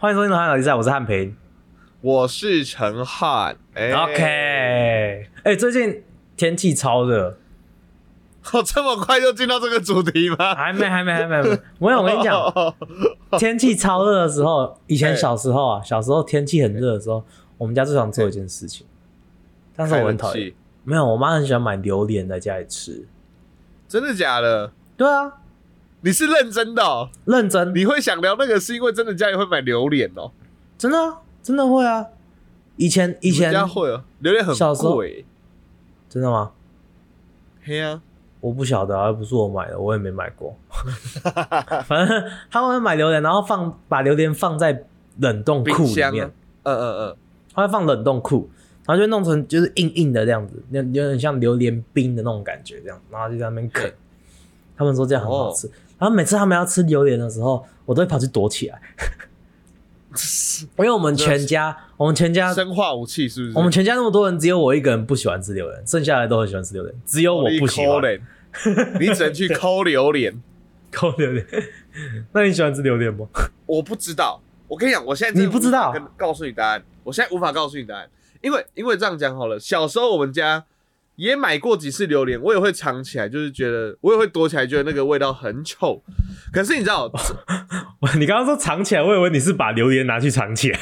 欢迎收听《汉老比赛》，我是汉平。我是陈汉。哎 OK，哎、最近天气超热，哦，这么快就进到这个主题吗？还没，还没，还没。还没我有，我跟你讲，天气超热的时候，以前小时候啊，小时候天气很热的时候，我们家最常做一件事情，但是我很讨厌。没有，我妈很喜欢买榴莲在家里吃。真的假的？对啊，你是认真的、哦？认真，你会想聊那个是因为真的家里会买榴莲哦？真的啊，真的会啊。以前以前家会啊，榴莲很贵。真的吗？嘿啊，我不晓得啊，又不是我买的，我也没买过。反正他们会买榴莲，然后放把榴莲放在冷冻库里面嗯嗯嗯，他会放冷冻库，然后就弄成就是硬硬的这样子，有有点像榴莲冰的那种感觉这样，然后就在那边啃。他们说这样很好吃，然后每次他们要吃榴莲的时候，我都会跑去躲起来，因为我们全家，我们全家，生化武器是不是？我们全家那么多人，只有我一个人不喜欢吃榴莲，剩下的都很喜欢吃榴莲，只有我不喜欢 你只能去抠榴莲。抠榴莲。那你喜欢吃榴莲吗？我不知道，我跟你讲，我现在你不知道告诉你答案，我现在无法告诉你答案，因为因为这样讲好了，小时候我们家也买过几次榴莲，我也会藏起来，就是觉得我也会躲起来，觉得那个味道很臭。可是你知道，我你刚刚说藏起来，我以为你是把榴莲拿去藏起来。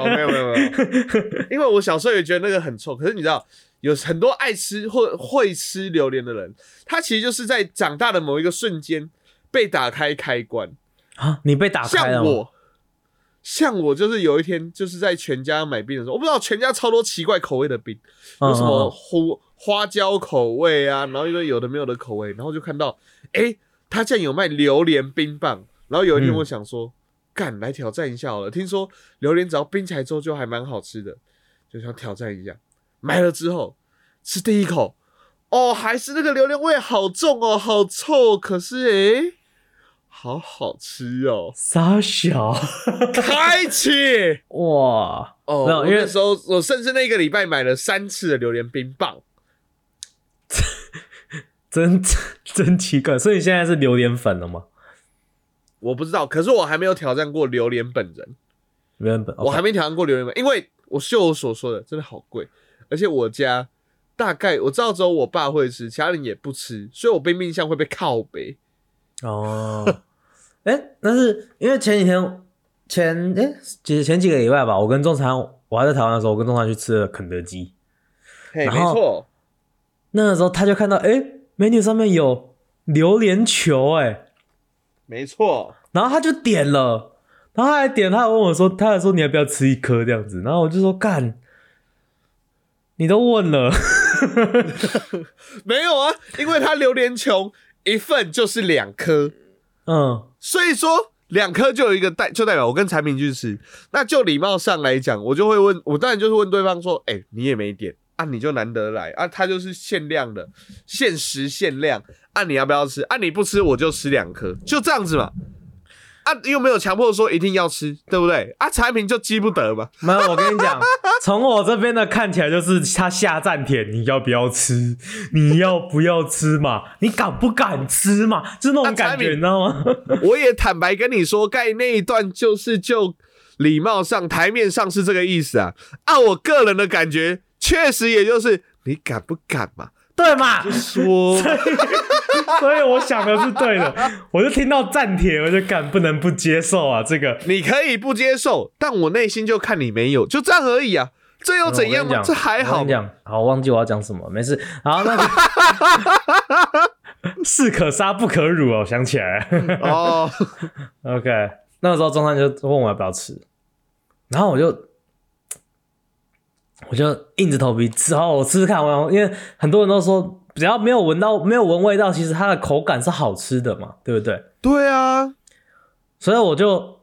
哦，没有没有没有，因为我小时候也觉得那个很臭。可是你知道，有很多爱吃或会吃榴莲的人，他其实就是在长大的某一个瞬间被打开开关。啊，你被打开像了像？我，像我就是有一天就是在全家买冰的时候，我不知道全家超多奇怪口味的冰，有什么嗯花花椒口味啊，然后一堆有的没有的口味，然后就看到，哎、他竟然有卖榴莲冰棒，然后有一天嗯我想说，干、来挑战一下好了，听说榴莲只要冰起来之后就还蛮好吃的，就想挑战一下，买了之后吃第一口，哦，还是那个榴莲味好重哦，好臭，可是诶、好好吃哦，傻 小开启。哇，哦！没有因为我那时候我甚至那个礼拜买了三次的榴莲冰棒，真 真奇怪。所以你现在是榴莲粉了吗？我不知道，可是我还没有挑战过榴莲本人，榴莲本，我还没挑战过榴莲本，因为我就我所说的，真的好贵，而且我家大概我知道只有我爸会吃，其他人也不吃，所以我冰冰箱会被靠背。哦。哎、但是因为前几天前哎、几前几个礼拜吧，我跟仲餐，我还在台湾的时候，我跟仲餐去吃了肯德基。没错，那个时候他就看到，哎、menu 上面有榴莲球、哎，没错，然后他就点了，然后他还点，他还问我说，他还说你要不要吃一颗这样子，然后我就说干，你都问了，没有啊，因为他榴莲球一份就是两颗，嗯，所以说两颗就有一个代，就代表我跟产品去吃。那就礼貌上来讲，我就会问，我当然就是问对方说，哎、你也没点啊，你就难得来啊，它就是限量的，限时限量啊，你要不要吃？啊，你不吃我就吃两颗，就这样子嘛。啊，又没有强迫说一定要吃，对不对？啊，产品就激不得嘛。没有，我跟你讲，从我这边的看起来就是他下站帖，你要不要吃？你要不要吃嘛？你敢不敢吃嘛？就是那种感觉，啊你知道吗？我也坦白跟你说，盖那一段就是就礼貌上台面上是这个意思啊。按我个人的感觉，确实也就是你敢不敢嘛？对嘛？说 所以我想的是对的，我就听到站帖，我就敢不能不接受啊！这个你可以不接受，但我内心就看你没有，就这样而已啊。这又怎样这还好好，忘记我要讲什么，没事。然后那个 士可杀不可辱哦，我想起来。哦，OK，那个时候中餐就问我要不要吃，然后我就我就硬着头皮吃，好，我吃吃看。我因为很多人都说，只要没有闻到没有闻味道，其实它的口感是好吃的嘛，对不对？对啊，所以我就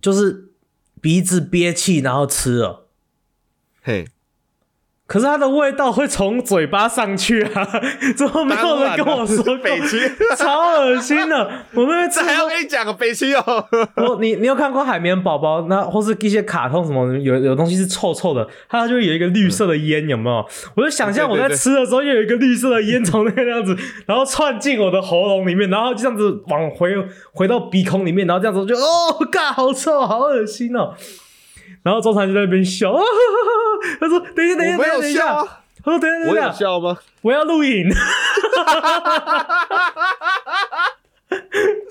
就是鼻子憋气，然后吃了。嘿，可是它的味道会从嘴巴上去啊，怎么没有人跟我说过？北齐，超恶心的。我那边吃这还要跟你讲个北齐哦。我你你有看过海绵宝宝那或是一些卡通什么有有东西是臭臭的，它就会有一个绿色的烟，有没有？我就想象我在吃的时候，又有一个绿色的烟从那个样子，然后窜进我的喉咙里面，然后就这样子往回回到鼻孔里面，然后这样子就哦，嘎，好臭，好恶心哦。然后周传就在那边笑，啊、他说：“等一下，等一下，我没有等一下。他说：“等一下，等我有一下，笑吗？我要录影。”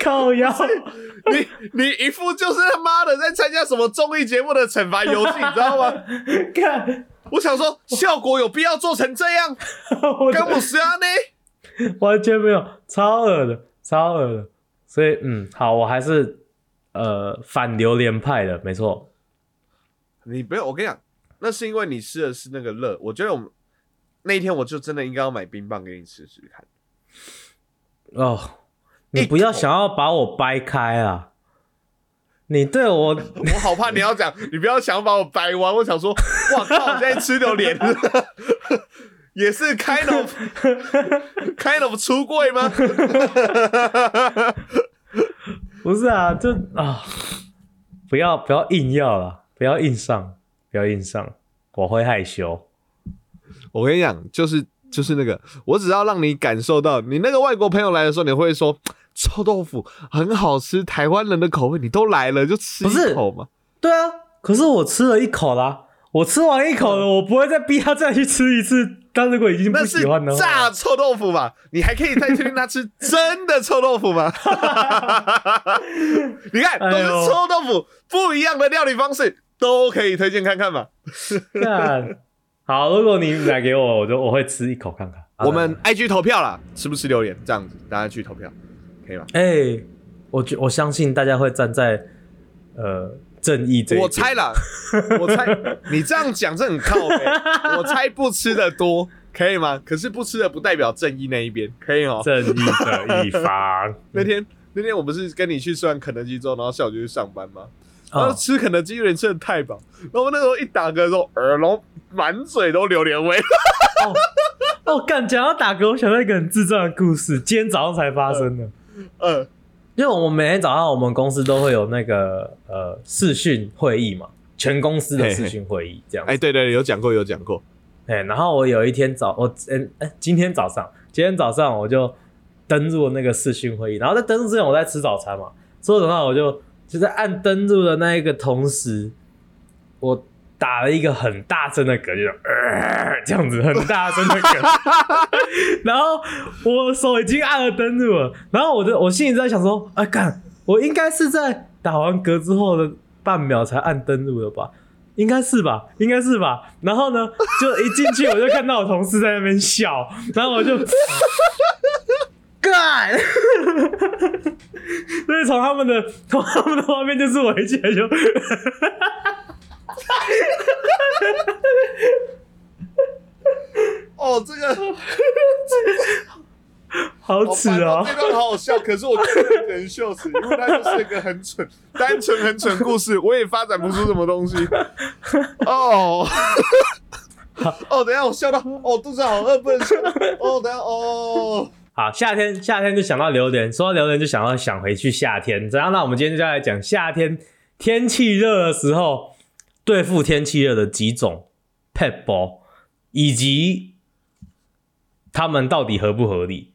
靠腰，你你一副就是他妈的在参加什么综艺节目的惩罚游戏，你知道吗？看我想说，效果有必要做成这样？我干不是啊呢？完全没有，超恶的，超恶的。所以，嗯，好，我还是呃反榴莲派的，没错。你不要，我跟你讲，那是因为你吃的是那个乐。我觉得我们那一天我就真的应该要买冰棒给你吃吃看。哦，你不要想要把我掰开啊！你对我，我好怕你要讲，你不要想把我掰弯。我想说，哇靠，我现在吃榴莲也是 kind of kind of 出柜吗？不是啊，就啊，不要不要硬要了，不要硬上，不要硬上，我会害羞。我跟你讲，就是就是那个，我只要让你感受到，你那个外国朋友来的时候，你会说臭豆腐很好吃，台湾人的口味，你都来了就吃一口嘛。对啊，可是我吃了一口啦，我吃完一口了，我不会再逼他再去吃一次。但如果已经不喜欢的话，炸臭豆腐嘛？你还可以再推荐他吃 真的臭豆腐吗？你看，都是臭豆腐，不一样的料理方式都可以推荐看看嘛。干好，如果你买给我，我就我会吃一口看看。我们 IG 投票啦，吃不吃榴莲？这样子，大家去投票，可以吗？哎、我觉我相信大家会站在呃正义这一边。我猜啦，我猜你这样讲这很靠背。我猜不吃的多，可以吗？可是不吃的不代表正义那一边，可以哦。正义的一方。那天那天我不是跟你去吃完肯德基之后，然后下午就去上班吗？然后哦吃肯德基有点吃的太饱，然后那时候一打嗝的时候，耳聋满嘴都榴莲味。哦，干讲到打嗝，我想到一个很智障的故事，今天早上才发生的。呃，因为我们每天早上我们公司都会有那个呃视讯会议嘛，全公司的视讯会议这样子。哎，对对，有讲过有讲过。哎、然后我有一天早，我嗯哎、今天早上，今天早上我就登入了那个视讯会议，然后在登入之前我在吃早餐嘛，所以的话我就就在按登入的那一个同时，我打了一个很大声的嗝，就呃这样子很大声的嗝，然后我手已经按了登录了，然后我就我心里在想说，啊干，我应该是在打完嗝之后的半秒才按登录的吧。应该是吧，应该是吧。然后呢，就一进去我就看到我同事在那边笑，然后我就干，所以从他们的从他们的画面就是我一进来就，哦，这个 好耻哦、这段好好笑，可是我觉得只能秀耻，因为它就是一个很蠢、单纯、很蠢故事，我也发展不出什么东西。哦，哦，等一下我笑到，哦，肚子好饿，不能笑。哦，等一下，哦，好，夏天夏天就想到榴莲，说到榴莲就想到想回去夏天。怎样？那我们今天就来讲夏天天气热的时候对付天气热的几种 pet ball，以及他们到底合不合理。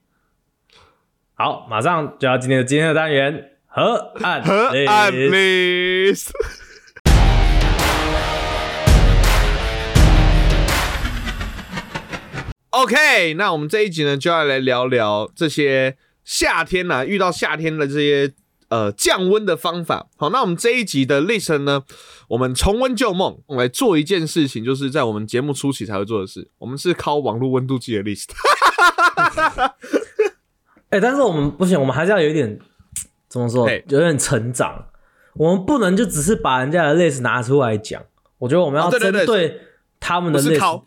好，马上就要今天的今天的单元河岸河岸 list OK，那我们这一集呢，就要来聊聊这些夏天呐、遇到夏天的这些呃降温的方法。好，那我们这一集的 list 呢，我们重温旧梦，我们来做一件事情，就是在我们节目初期才会做的事。我们是靠网络温度计的 list。哎、但是我们不行，我们还是要有一点怎么说嘿，有点成长。我们不能就只是把人家的 list 拿出来讲。我觉得我们要针对他们的不是 list，、靠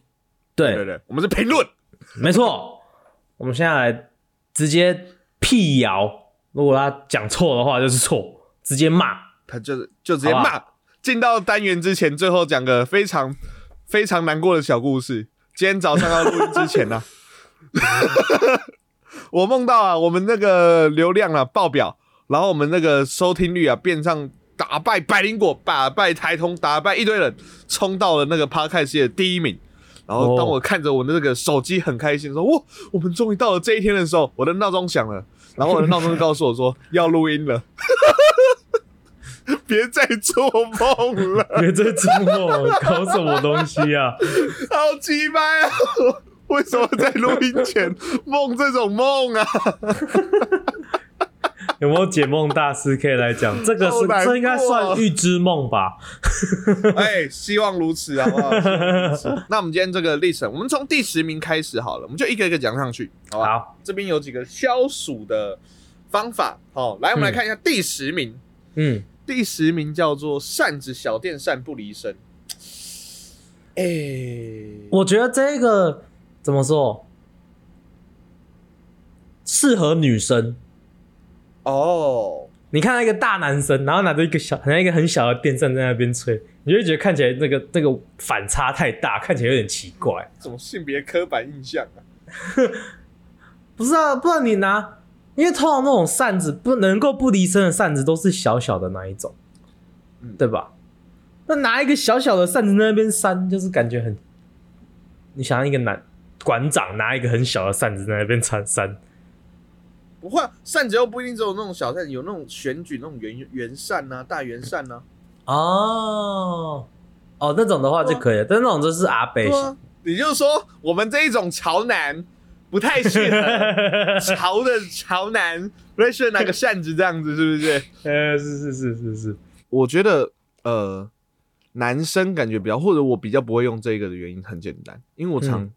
对对对，我们是评论。没错。我们现在来直接辟谣，如果他讲错的话就是错，直接骂。他就是就直接好骂。进到单元之前，最后讲个非常非常难过的小故事。今天早上要录音之前呢、我梦到啊，我们那个流量啊爆表，然后我们那个收听率啊变上打败百灵果，打败台通，打败一堆人，冲到了那个 Podcast 界的第一名。然后当我看着我的那个手机很开心说哇，我们终于到了这一天的时候，我的闹钟响了，然后我的闹钟就告诉我说 要录音了，别再做梦了。别再做梦，搞什么东西啊？好鸡掰啊！为什么在录音前梦这种梦啊？有没有解梦大师可以来讲？这个是这应该算预知梦吧？哎，希望如此，好不好？那我们今天这个历程，我们从第十名开始好了，我们就一个一个讲上去，好吧？好，这边有几个消暑的方法，好，来，我们来看一下第十名。嗯，第十名叫做扇子小电扇不离身。哎、我觉得这个怎么说，适合女生。哦，你看到一个大男生，然后拿着一个小，好像一个很小的电扇在那边吹，你就会觉得看起来那个那个反差太大，看起来有点奇怪。怎么性别刻板印象啊？不是啊，不然你拿，因为通常那种扇子不能够不离身的扇子都是小小的那一种，嗯对吧？那拿一个小小的扇子在那边扇，就是感觉很，你想要一个男馆长拿一个很小的扇子在那边扇扇，不会、啊，扇子又不一定只有那种小扇，有那种选举那种圆圆扇呐、大圆扇呐、哦，哦，那种的话就可以了，但那种就是阿北型，对啊，也就是说，我们这一种潮男不太适合 潮的潮男，不太适合拿个扇子这样子，是不是？呃，是是是是是，我觉得呃，男生感觉比较，或者我比较不会用这个的原因很简单，因为我常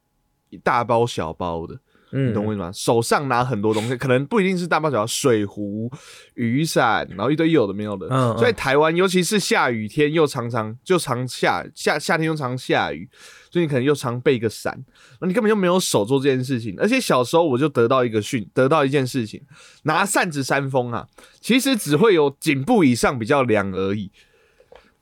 一大包小包的，嗯，你懂我意思吗？手上拿很多东西，可能不一定是大包小包，水壶、雨伞，然后一堆有的没有的。嗯嗯所以台湾，尤其是下雨天，又常常就常下夏夏天又常下雨，所以你可能又常备一个伞，那你根本就没有手做这件事情。而且小时候我就得到一个训，得到一件事情，拿扇子扇风啊，其实只会有颈部以上比较凉而已。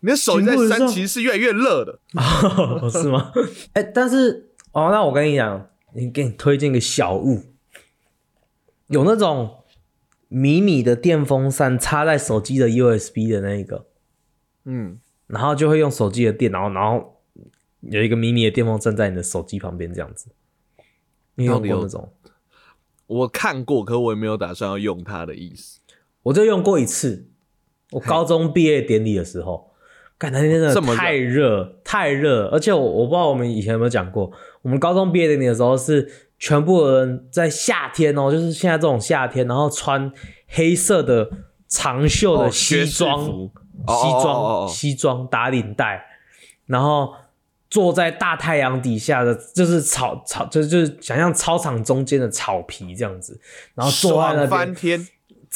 你的手在扇，其实是越来越热的。哦，是吗？哎、但是哦，那我跟你讲，你给你推荐个小物，有那种迷你的电风扇插在手机的 USB 的那一个，嗯，然后就会用手机的电，然后然后有一个迷你的电风扇在你的手机旁边这样子。你有到底有那种？我看过，可我也没有打算要用它的意思。我就用过一次，我高中毕业典礼的时候，感那天真这么热的太热太热，而且我我不知道我们以前有没有讲过，我们高中毕业典礼的时候是全部人在夏天哦，就是现在这种夏天，然后穿黑色的长袖的哦西装，服。西哦装、哦哦哦。西装打领带，然后坐在大太阳底下的，就是草草，就是就是想象操场中间的草皮这样子，然后坐在那爽翻，天。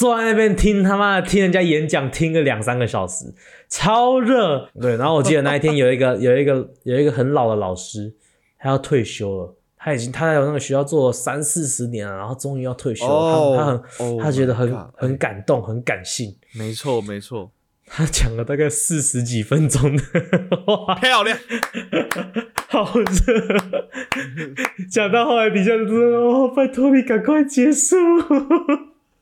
坐在那边听他妈的听人家演讲，听个两三个小时，超热。对，然后我记得那一天有一个 有一个有一个很老的老师，他要退休了。他已经他在那个学校做了三四十年了，然后终于要退休了。哦他他很、Oh 他觉得很很感动，很感性。没错，没错，他讲了大概四十几分钟的话，漂亮。好热。讲到后来底下就说：“哦，拜托你赶快结束。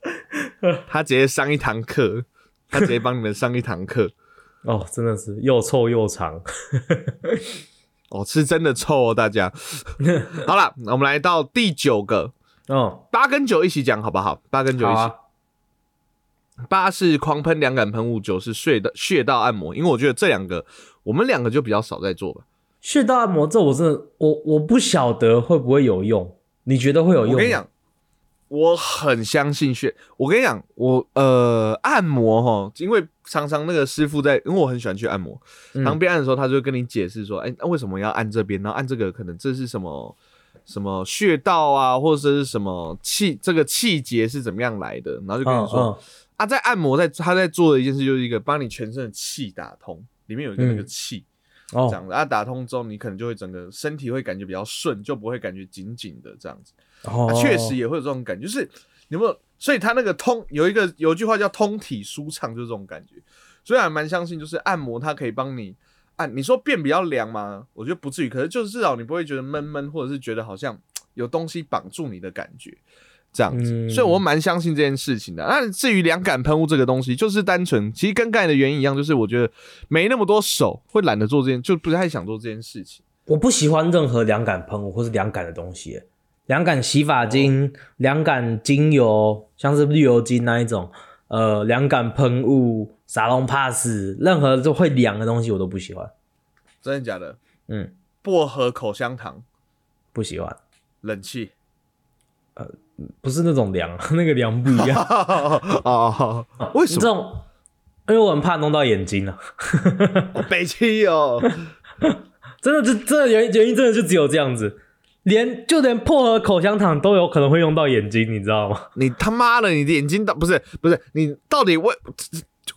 他直接上一堂课，他直接帮你们上一堂课。”哦，真的是又臭又长。哦，是真的臭哦，大家。好了，那我们来到第九个，哦，八跟九一起讲好不好？八跟九一起。八是狂喷凉感喷雾，九是穴道穴道按摩。因为我觉得这两个我们两个就比较少在做吧。穴道按摩这我真的我我不晓得会不会有用，你觉得会有用？我跟你，讲，我很相信穴。我跟你讲，我呃按摩哈，因为常常那个师傅在，因为我很喜欢去按摩，嗯旁边按的时候，他就会跟你解释说，哎、那为什么要按这边？然后按这个可能这是什么什么穴道啊，或者是什么气这个气节是怎么样来的？然后就跟你说、嗯啊，在按摩在他在做的一件事就是一个帮你全身的气打通，里面有一个那个嗯气。嗯，哦，这样子啊，打通之后，你可能就会整个身体会感觉比较顺，就不会感觉紧紧的这样子。哦啊，确实也会有这种感觉，就是你有没有？所以他那个通有一个有一句话叫通体舒畅，就是这种感觉。所以还蛮相信，就是按摩它可以帮你按，你说变比较凉吗？我觉得不至于，可是就是至少你不会觉得闷闷，或者是觉得好像有东西绑住你的感觉，这样子。嗯所以我蛮相信这件事情的。那至于凉感喷雾这个东西，就是单纯，其实跟刚才的原因一样，就是我觉得没那么多手，会懒得做这件，就不太想做这件事情。我不喜欢任何凉感喷雾或是凉感的东西耶，凉感洗发精、凉感精油，像是绿油精那一种，呃，凉感喷雾、沙龙 pass，任何就会凉的东西我都不喜欢。真的假的？嗯，薄荷口香糖、不喜欢，冷气。呃不是那种凉，那个凉不一样。哦，为什么？这种，因为我很怕弄到眼睛啊。北七哦，真的，这真的原因原因真的就只有这样子，连就连薄荷口香糖都有可能会用到眼睛，你知道吗？你他妈的，你的眼睛到不是不是，你到底为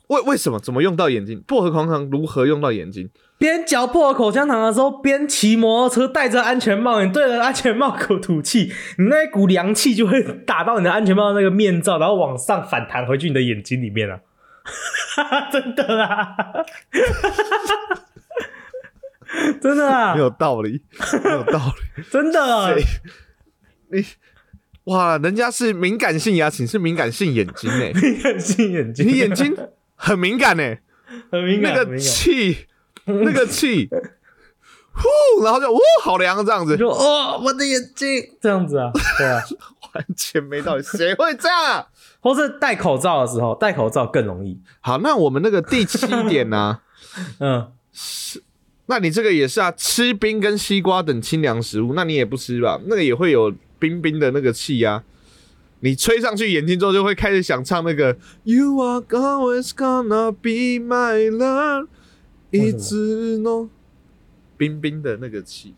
为为什么怎么用到眼睛？薄荷口香糖如何用到眼睛？边嚼薄荷口香糖的时候，边骑摩托车，戴着安全帽，你对着安全帽口吐气，你那一股凉气就会打到你的安全帽那个面罩，然后往上反弹回去你的眼睛里面啊！真的啊，真的啊？没，有道理，没有道理。真的啊，谁？你哇，人家是敏感性牙齿，是敏感性眼睛呢、敏感性眼睛，你眼睛很敏感呢、很敏感，那个气，那个气，呼，然后就哦，好凉这样子，就哦，我的眼睛。这样子啊，对啊，完全没道理，谁会这样？啊？或是戴口罩的时候，戴口罩更容易，好，那我们那个第七点呢、嗯，那你这个也是啊，吃冰跟西瓜等清凉食物，那你也不吃吧？那个也会有冰冰的那个气呀、你吹上去眼睛之后，就会开始想唱那个 You are always gonna be my love，一直弄冰冰的那个气。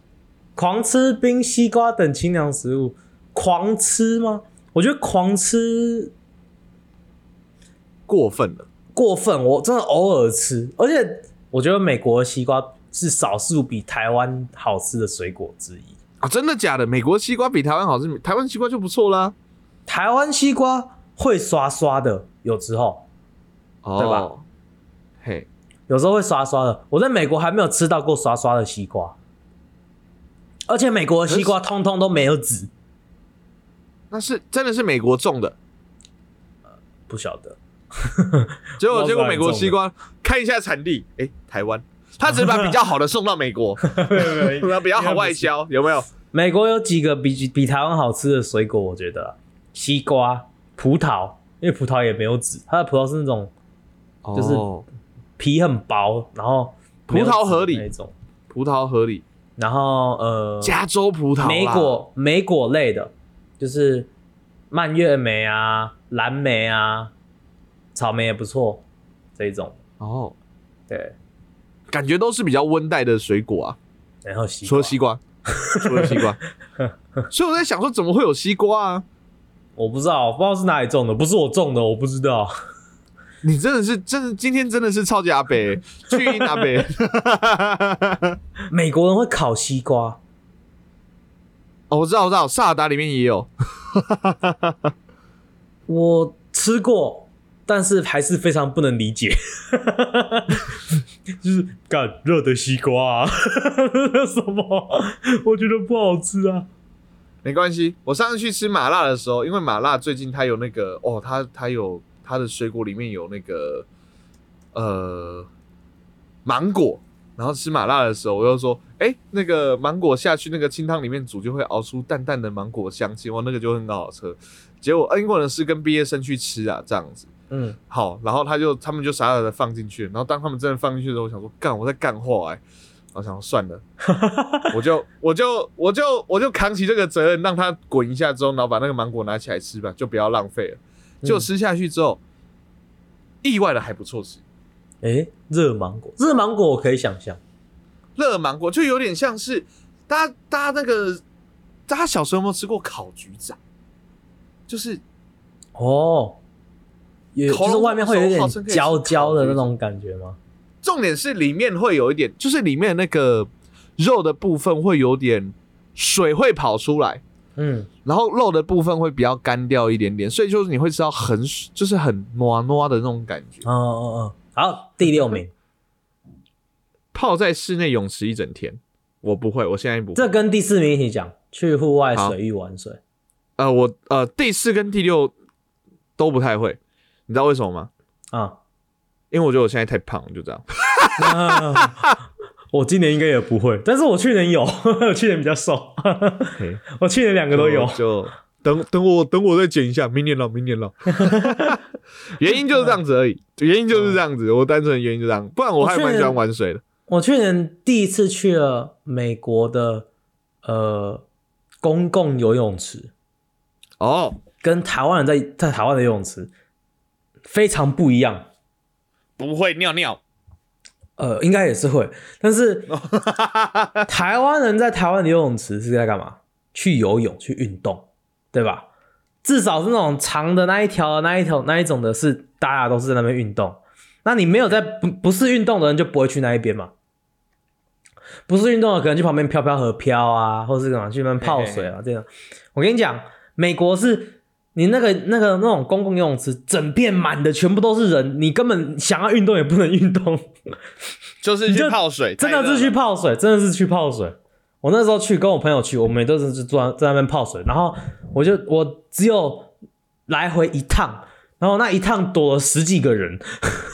狂吃冰西瓜等清凉食物，狂吃吗？我觉得狂吃过分了，过分，我真的偶尔吃，而且我觉得美国的西瓜是少数比台湾好吃的水果之一。啊！真的假的？美国西瓜比台湾好吃，台湾西瓜就不错啦。台湾西瓜会刷刷的，有时候哦，对吧？嘿，有时候会刷刷的。我在美国还没有吃到过刷刷的西瓜，而且美国的西瓜通通都没有籽，那是真的是美国种的，不晓得。结果 结果美国西瓜看一下产地，诶，台湾，他只是把比较好的送到美国 比较好外销，有没有？美国有几个比比台湾好吃的水果，我觉得。啊西瓜、葡萄，因为葡萄也没有籽，它的葡萄是那种就是哦皮很薄，然后葡萄合理。那种，葡萄合理，然后呃，加州葡萄啦，莓果莓果类的，就是蔓越莓啊、蓝莓啊、草莓也不错，这一种。哦，对，感觉都是比较温带的水果啊，然后西除了西瓜，除了西瓜，所以我在想说，怎么会有西瓜啊？我不知道，我不知道是哪里种的，不是我种的，我不知道。你真的是，真的今天真的是超级阿北，去因阿北。美国人会烤西瓜，哦，我知道，我知道，萨尔达里面也有。我吃过，但是还是非常不能理解，就是干热的西瓜、啊，什么？我觉得不好吃啊。没关系，我上次去吃麻辣的时候，因为麻辣最近它有那个哦，它它有它的水果里面有那个呃芒果，然后吃麻辣的时候，我又说，哎、那个芒果下去那个清汤里面煮，就会熬出淡淡的芒果香气，哇，那个就很好吃。结果英国人是跟毕业生去吃啊，这样子。嗯，好，然后他就他们就傻傻的放进去，然后当他们真的放进去的时候，我想说干我在干货哎、我想说算了，我就我就我就我就扛起这个责任，让它滚一下之后，然后把那个芒果拿起来吃吧，就不要浪费了。就吃下去之后，意外的还不错吃，诶，热芒果，热芒果我可以想象，热芒果就有点像是大家大家那个大家小时候有没有吃过烤橘子啊？就是哦，有喉咙就是外面会有一点焦焦的那种感觉吗？重点是里面会有一点，就是里面那个肉的部分会有点水会跑出来，嗯，然后肉的部分会比较干掉一点点，所以就是你会知道很就是很糯糯的那种感觉。哦哦哦，好，第六名，泡在室内泳池一整天，我不会，我现在不会。这跟第四名一起讲，去户外水域玩水。呃，我呃第四跟第六都不太会，你知道为什么吗？啊，因为我觉得我现在太胖了，就这样。我今年应该也不会，但是我去年有，我去年比较瘦，嘿 我去年两个都有。就等等我等我再减一下，明年了，明年了。原因就是这样子而已，原因就是这样子，我单纯的原因就这样，不然我还蛮喜欢玩水的。我去年第一次去了美国的呃公共游泳池，哦，跟台湾人在在台湾的游泳池非常不一样。不会尿尿，呃，应该也是会，但是 台湾人在台湾的游泳池是在干嘛？去游泳，去运动，对吧？至少是那种长的那一条、那一条、那一种的是，大家都是在那边运动。那你没有在不不是运动的人，就不会去那一边嘛。不是运动的，可能去旁边飘飘河漂啊，或是干嘛去那边泡水啊，这样。我跟你讲，美国是你那个那个那种公共游泳池，整片满的全部都是人，你根本想要运动也不能运动。就是去泡水，真的是去泡水，真的是去泡水。我那时候去跟我朋友去，我们也都是是坐在在那边泡水，然后我就我只有来回一趟，然后那一趟躲了十几个人，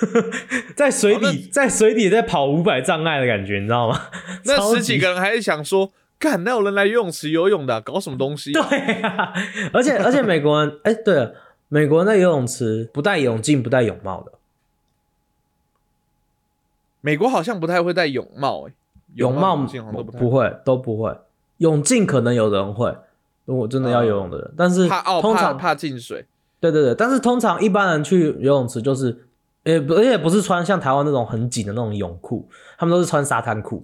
在水底、哦在水底在跑五百障碍的感觉，你知道吗？那 十几个人还是想说，干，哪有人来游泳池游泳的啊、搞什么东西？对啊，而且 而且美国人，哎、对了，美国人的游泳池不戴泳镜、不戴泳帽的，美国好像不太会戴泳帽、欸，泳帽都不太不会，都不会。泳镜可能有人会，如果真的要游泳的人，但是怕哦，通常怕怕进水。对对对，但是通常一般人去游泳池就是，呃，不而且不是穿像台湾那种很紧的那种泳裤，他们都是穿沙滩裤。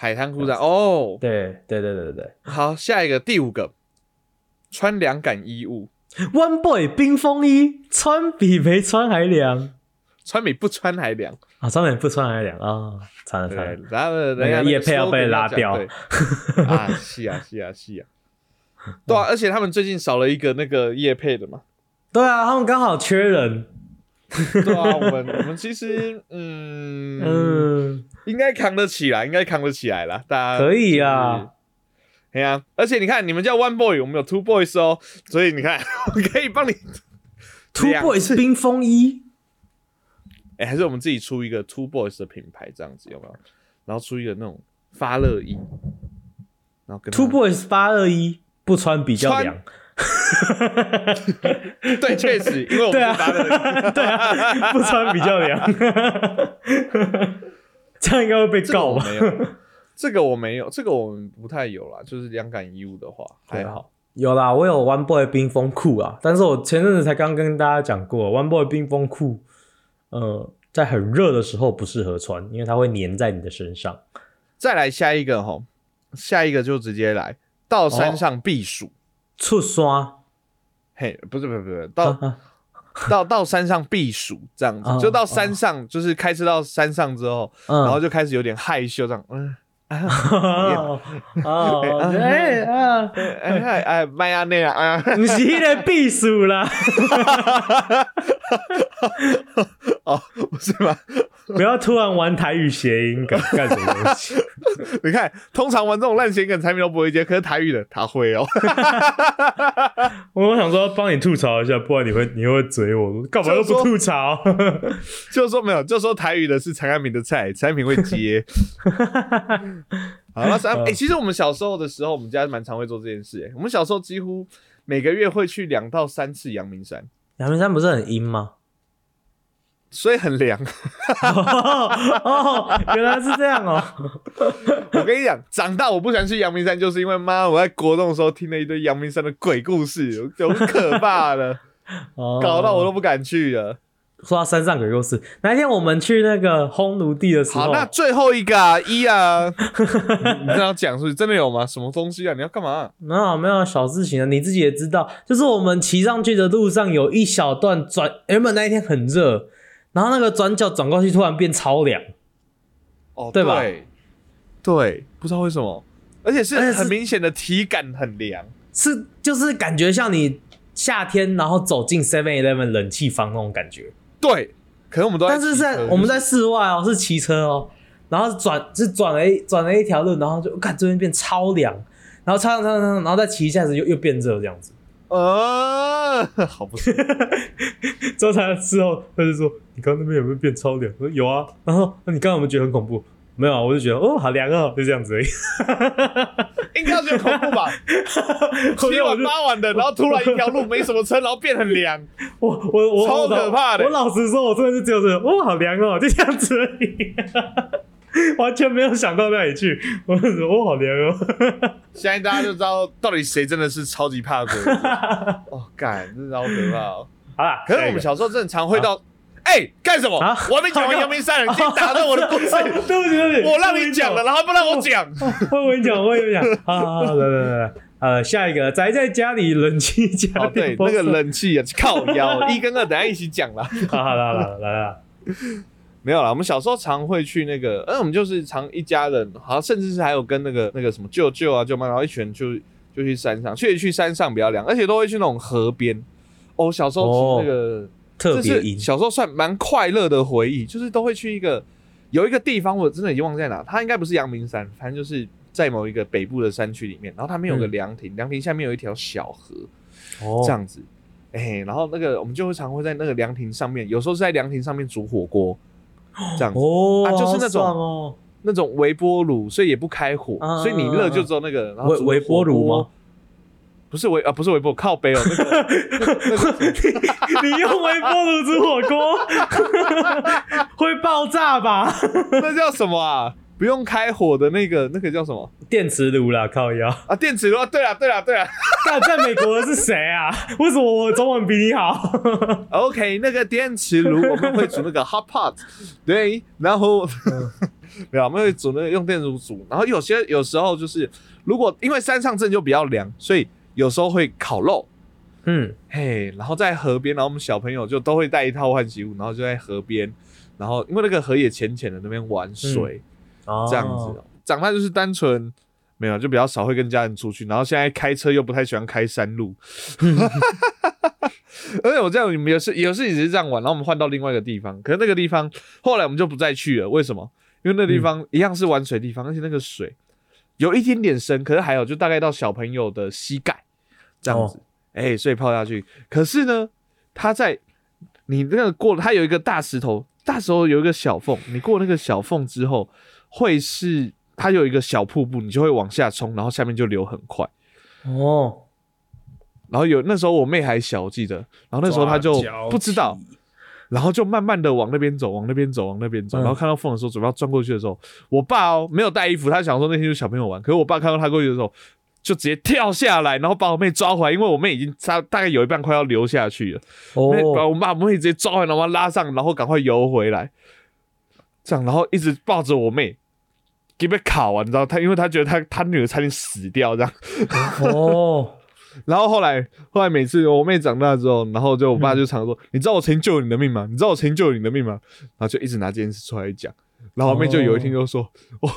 海滩裤衩哦，对对对对对。好，下一个第五个，穿凉感衣物，，One Boy 冰风衣穿比没穿还凉。穿比不穿还凉。啊，穿比不穿还凉啊，惨了惨对了，，然后人那家个业配要被拉掉。对。啊，是啊是啊是啊，对啊，而且他们最近少了一个那个叶配的嘛，对啊，他们刚好缺人，对啊，我们我们其实嗯嗯，应该扛得起来，应该扛得起来啦，大家可以啊。哎呀、而且你看，你们叫 One Boy，我们有 Two Boys 哦，所以你看，我可以帮你 Two Boys 冰风衣，哎、还是我们自己出一个 Two Boys 的品牌，这样子有没有？然后出一个那种发热衣，然后跟 Two Boys 发热衣不穿比较凉，对，确实，因为我们发热衣，对啊，不穿比较凉，这样应该会被告吧？这个我没有，这个我们不太有啦。就是凉感衣物的话，还好。有啦，我有 One Boy 冰风裤啊，但是我前阵子才刚跟大家讲过，One Boy 冰风裤，呃，在很热的时候不适合穿，因为它会粘在你的身上。再来下一个哈，下一个就直接来到山上避暑。触刷，嘿，不是不是不是，到 到到山上避暑这样子，哦就到山上，就是开车到山上之后，嗯，然后就开始有点害羞这样，嗯，哦 哦，哎啊，哎哎哎，麦亚内啊，啊，你是迄个避暑啦，哦，不是吗？不要突然玩台语谐音梗干什么东西？你看，通常玩这种烂闲梗产品都不会接，可是台语的他会哦。我想说帮你吐槽一下，不然你会你会嘴我，干嘛都不吐槽？就说没有，就说台语的是陈安敏的菜，陈安敏会接。好，那三哎、其实我们小时候的时候，我们家蛮常会做这件事、哎，我们小时候几乎每个月会去两到三次阳明山，阳明山不是很阴吗？所以很凉。哦，原来是这样哦。我跟你讲，长大我不喜欢去阳明山，就是因为妈，我在国中的时候听了一堆阳明山的鬼故事，有可怕的，哦搞到我都不敢去了。说到山上鬼故事，那一天我们去那个烘炉地的时好，候，那最后一个啊，一啊，你你这样讲是不是真的有吗？什么东西啊？你要干嘛、没有没有小事情啊，你自己也知道，就是我们骑上去的路上有一小段转，原本那一天很热，然后那个转角转过去突然变超凉，哦，对吧？对，对不知道为什么，而且是很明显的体感很凉。是就是感觉像你夏天然后走进 Seven Eleven 冷气房那种感觉，对，可能我们都在但是在我们在室外哦，是骑车哦，然后转是转了一转了一条路，然后就看这边变超凉，然后超凉超凉，然后再骑一下子又又变热这样子。呃，好不爽。之后他之后他就说：“你刚刚那边有没有变超凉？”我说：“有啊。”然后那你刚刚有没有觉得很恐怖？没有啊，我就觉得哦好凉哦，就这样子而已。应该要觉得恐怖吧？七晚八晚的，然后突然一条路没什么车，然后变很凉。我我我超可怕的我老实说，我真的是只有觉得哦好凉哦，就这样子而已。完全没有想到那里去，我就说哦好凉哦。现在大家就知道到底谁真的是超级怕鬼。哦，干，真的好可怕哦。好啦，可是我们小时候真的常会到，哎，干什么？啊我还没讲完阳明山，你先打断我的故事。对不起对不起，我让你讲了，然后不让我讲。我跟你讲，我跟你讲，好好好，来来来来，呃，下一个宅在家里冷气加哦，对，那个冷气啊，靠腰一跟二，等下一起讲啦。好好来来来来，没有啦，我们小时候常会去那个，嗯，我们就是常一家人，好像甚至是还有跟那个那个什么舅舅啊、舅妈，然后一群人就就去山上，确实去山上比较凉，而且都会去那种河边。哦，小时候哦那个、特这是小时候算蛮快乐的回忆，就是都会去一个有一个地方，我真的已经忘记在哪，它应该不是阳明山，反正就是在某一个北部的山区里面，然后它面有个嗯凉亭，凉亭下面有一条小河，哦这样子。哎、然后那个我们就会常会在那个凉亭上面，有时候是在凉亭上面煮火锅，这样子。哦，啊就是那种哦，那种微波炉，所以也不开火，啊所以你热就只有那个，微微波炉吗？不是微啊，不是微波，靠背哦，那个 你用微波炉煮火锅 会爆炸吧？那叫什么啊？不用开火的那个，那个叫什么电磁炉啦，靠腰。啊？电磁炉啊？对了，对了，对了但在美国的是谁啊？为什么我中文比你好？OK，那个电磁炉我们会煮那个 hot pot，对，然后 对啊，我们会煮那个用电磁炉煮，然后有些有时候就是如果因为山上真的就比较凉，所以有时候会烤肉，嗯，嘿，然后在河边，然后我们小朋友就都会带一套换洗物，然后就在河边，然后因为那个河也浅浅的，那边玩水、哦这样子。长大就是单纯没有，就比较少会跟家人出去，然后现在开车又不太喜欢开山路，而且我这样你们有时有时也是这样玩，然后我们换到另外一个地方，可是那个地方后来我们就不再去了，为什么？因为那地方一样是玩水地方，而且那个水有一点点深，可是还有就大概到小朋友的膝盖这样子，哎、所以泡下去。可是呢，它在你那个过，它有一个大石头，大石头有一个小缝，你过那个小缝之后，会是它有一个小瀑布，你就会往下冲，然后下面就流很快。哦，然后有那时候我妹还小，我记得，然后那时候她就不知道，然后就慢慢的往那边走，往那边走，往那边走，嗯。然后看到缝的时候，准备要钻过去的时候，我爸哦没有带衣服，他想说那天就小朋友玩，可是我爸看到他过去的时候，就直接跳下来，然后把我妹抓回来，因为我妹已经差大概有一半快要流下去了，哦妹把我爸我妹直接抓回来，然后拉上，然后赶快游回来，这样，然后一直抱着我妹。给被烤啊，你知道他，因为他觉得他他女儿差点死掉这样，哦，然后后来，后来每次我妹长大之后，然后就我爸就常说：“你知道我曾经救你的命吗？你知道我曾经救你的命吗？”然后就一直拿这件事出来讲。然后我妹就有一天就说：“我、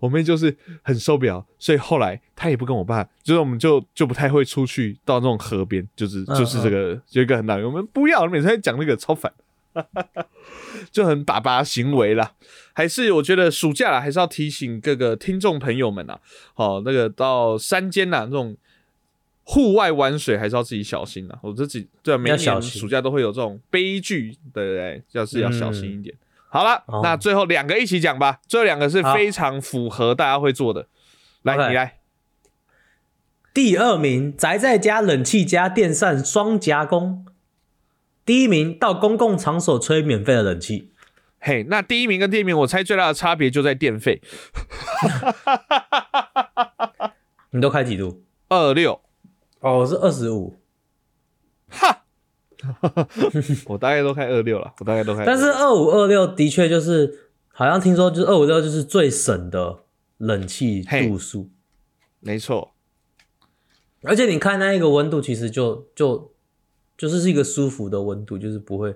我妹就是很受不了，所以后来她也不跟我爸，就是我们就就不太会出去到那种河边，就是嗯就是这个有一个很大，我们不要，每次在讲那个超烦，就很爸爸行为啦。还是我觉得暑假啦，还是要提醒各个听众朋友们啊，好、那个到山间呐、那种户外玩水还是要自己小心啊。我自己对啊，每一年暑假都会有这种悲剧，对不对？要是要小心一点。好了，哦那最后两个一起讲吧。最后两个是非常符合大家会做的。来你来。第二名宅在家冷气加电扇双夹攻，第一名到公共场所吹免费的冷气。嘿，那第一名跟第一名，我猜最大的差别就在电费，你都开几度？二六，哦，我是二十五，哈，我大概都开二六了，我大概都开。但是二五二六的确就是，好像听说就是二五六就是最省的冷气度数，没错，而且你看那一个温度，其实就就就是是一个舒服的温度，就是不会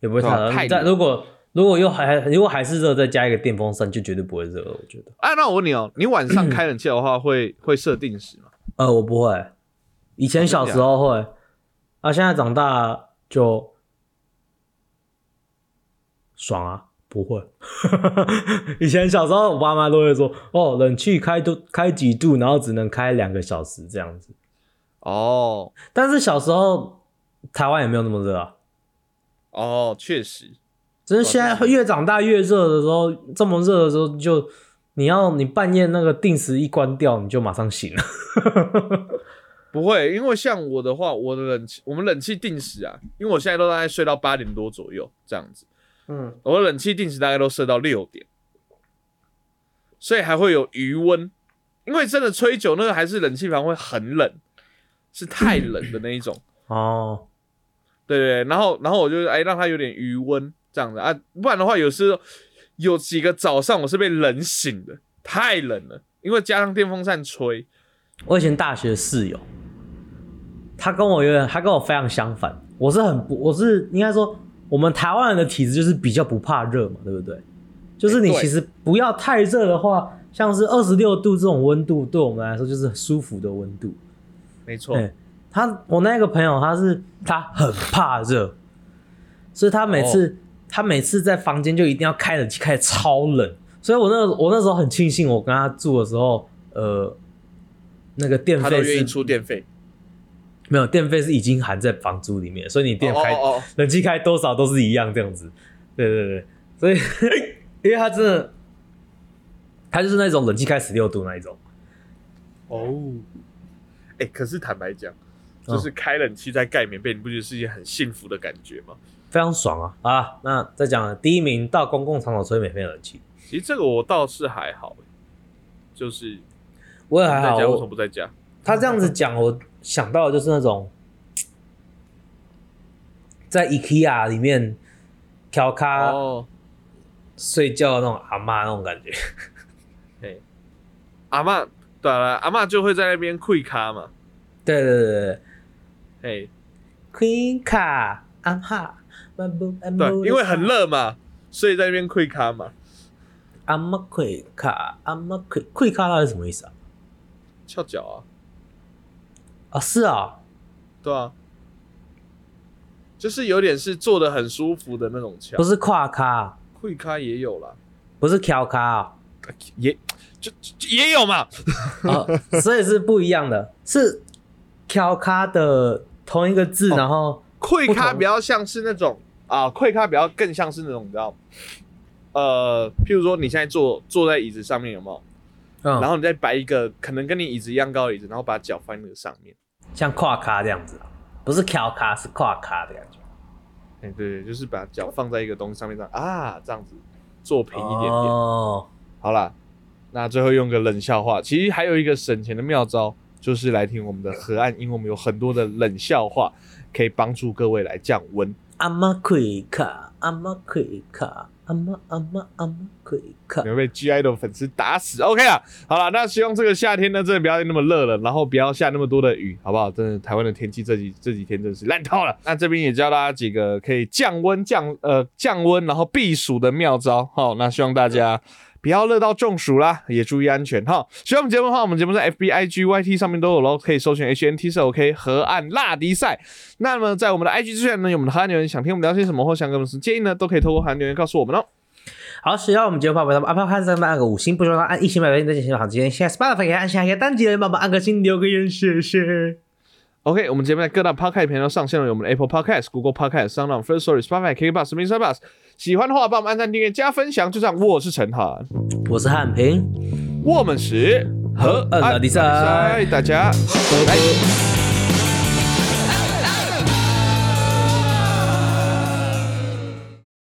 也不会太热。对啊太热但如果如果又还如果还是热，再加一个电风扇，就绝对不会热了。我觉得，啊，那我问你哦，你晚上开冷气的话会 会设定时吗？呃，我不会，以前小时候会，啊，现在长大就爽啊，不会。以前小时候，我爸妈都会说：“哦，冷气开多开几度，然后只能开两个小时这样子。哦”但是小时候台湾也没有那么热啊。哦，确实，只是现在越长大越热的时候，这么热的时候，就你要你半夜那个定时一关掉，你就马上醒了。不会，因为像我的话，我的冷气，我们冷气定时啊，因为我现在都大概睡到八点多左右这样子，嗯，我的冷气定时大概都设到六点，所以还会有余温，因为真的吹久，那个还是冷气房会很冷，是太冷的那一种。哦，对对对，然后然后我就哎让它有点余温这样子啊，不然的话有时候有几个早上我是被冷醒的，太冷了，因为加上电风扇吹。我以前大学室友，他跟我有点，他跟我非常相反。我是很不，我是应该说，我们台湾人的体质就是比较不怕热嘛，对不对？就是你其实不要太热的话，像是二十六度这种温度，对我们来说就是很舒服的温度。没错，对他，我那个朋友他是他很怕热，所以他每次、他每次在房间就一定要开冷气，开的超冷。所以我那我那时候很庆幸，我跟他住的时候，呃，那个电他都愿意费是出电费。没有电费是已经含在房租里面，所以你电开、冷气开多少都是一样这样子。对对对，所以因为他真的，他就是那种冷气开十六度那一种。哦，哎、可是坦白讲，嗯就是开冷气在盖棉被，你不觉得是一件很幸福的感觉吗？非常爽啊！啊，那再讲了，第一名到公共场所吹免费冷气，其实这个我倒是还好，就是我也还好。为什么不在家？他这样子讲，我想到的就是那种在 IKEA 里面调咖哦，睡觉的那种阿妈那种感觉。嘿，阿嬷，对了，阿嬷就会在那边跪咖嘛，对对对对嘿，，Queen 卡阿哈，漫步漫步对，因为很热嘛，所以在那边跪咖嘛，阿妈 Queen 卡阿妈 Queen Queen 卡到底是什么意思啊？翘脚啊，啊，是啊，对啊，就是有点是坐的很舒服的那种翘。不，是跨卡，跪咖也有啦，不是翘卡啊。也就就也有嘛，哦，所以是不一样的，是调咖的同一个字，哦然后跪咖比较像是那种啊，跪咖比较更像是那种，你知道，呃，譬如说你现在坐坐在椅子上面有没有？嗯，然后你再摆一个可能跟你椅子一样高的椅子，然后把脚放在那个上面。像跨咖这样子，不是调咖，是跨咖的感觉。哎、对对，就是把脚放在一个东西上面，这样啊，这样子坐平一点点。哦，好啦，那最后用个冷笑话，其实还有一个省钱的妙招，就是来听我们的河岸，因为我们有很多的冷笑话，可以帮助各位来降温。阿妈奎卡，阿妈奎卡，阿妈阿妈阿妈奎卡你。会被 GI 的粉丝打死。OK 啊，好了，那希望这个夏天呢，真的不要那么热了，然后不要下那么多的雨，好不好？真的，台湾的天气这几这几天真的是烂透了。那这边也教大家几个可以降温降呃降温然后避暑的妙招。好，那希望大家。不要热到中暑啦，也注意安全哈。喜欢我们节目的话，我们节目在 FB、IG、YT 上面都有喽，可以搜寻 HNT 是 OK 河岸辣迪赛。那么在我们的 IG 之前呢，有我们的河岸留言，想听我们聊些什么或想给我们什么建议呢，都可以透过河岸留言告诉我们哦。好，喜欢我们节目的话，帮忙 Apple Podcast 上面按个五星，不喜欢按一星百分再进行好，今天现在 Spotify 可以按下一个单击的，帮忙按个星，留个言，谢谢。OK，我们节目在各大 Podcast 频道上线了，有我们的 Apple Podcast、Google Podcast、Sound On、First Story、Spotify、KK Bus、Mr. Bus。喜欢的话，帮我们按赞、订阅、加分享。就这样，我是陈涵，我是汉平，我们是河岸拉力赛大家拜拜。